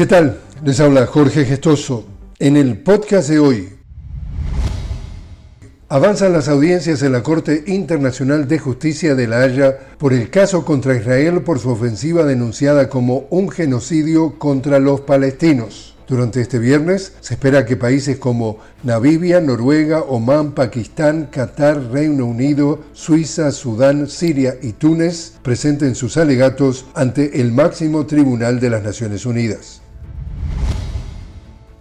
¿Qué tal? Les habla Jorge Gestoso. En el podcast de hoy, avanzan las audiencias en la Corte Internacional de Justicia de La Haya por el caso contra Israel por su ofensiva denunciada como un genocidio contra los palestinos. Durante este viernes se espera que países como Namibia, Noruega, Omán, Pakistán, Qatar, Reino Unido, Suiza, Sudán, Siria y Túnez presenten sus alegatos ante el máximo tribunal de las Naciones Unidas.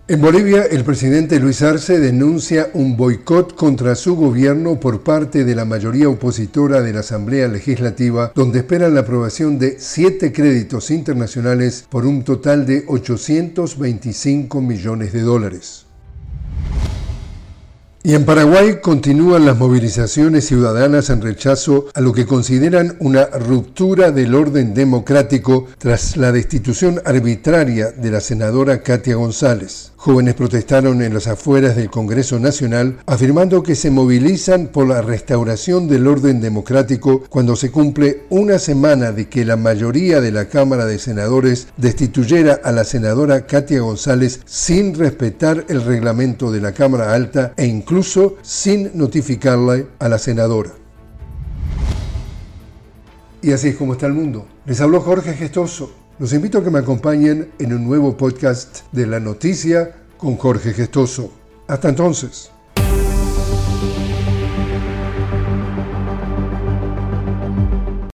En Bolivia, el presidente Luis Arce denuncia un boicot contra su gobierno por parte de la mayoría opositora de la Asamblea Legislativa, donde esperan la aprobación de siete créditos internacionales por un total de 825 millones de dólares. Y en Paraguay continúan las movilizaciones ciudadanas en rechazo a lo que consideran una ruptura del orden democrático tras la destitución arbitraria de la senadora Katia González. Jóvenes protestaron en las afueras del Congreso Nacional afirmando que se movilizan por la restauración del orden democrático cuando se cumple una semana de que la mayoría de la Cámara de Senadores destituyera a la senadora Katia González sin respetar el reglamento de la Cámara Alta e incluso sin notificarle a la senadora. Y así es como está el mundo. Les habló Jorge Gestoso. Los invito a que me acompañen en un nuevo podcast de la noticia con Jorge Gestoso. Hasta entonces.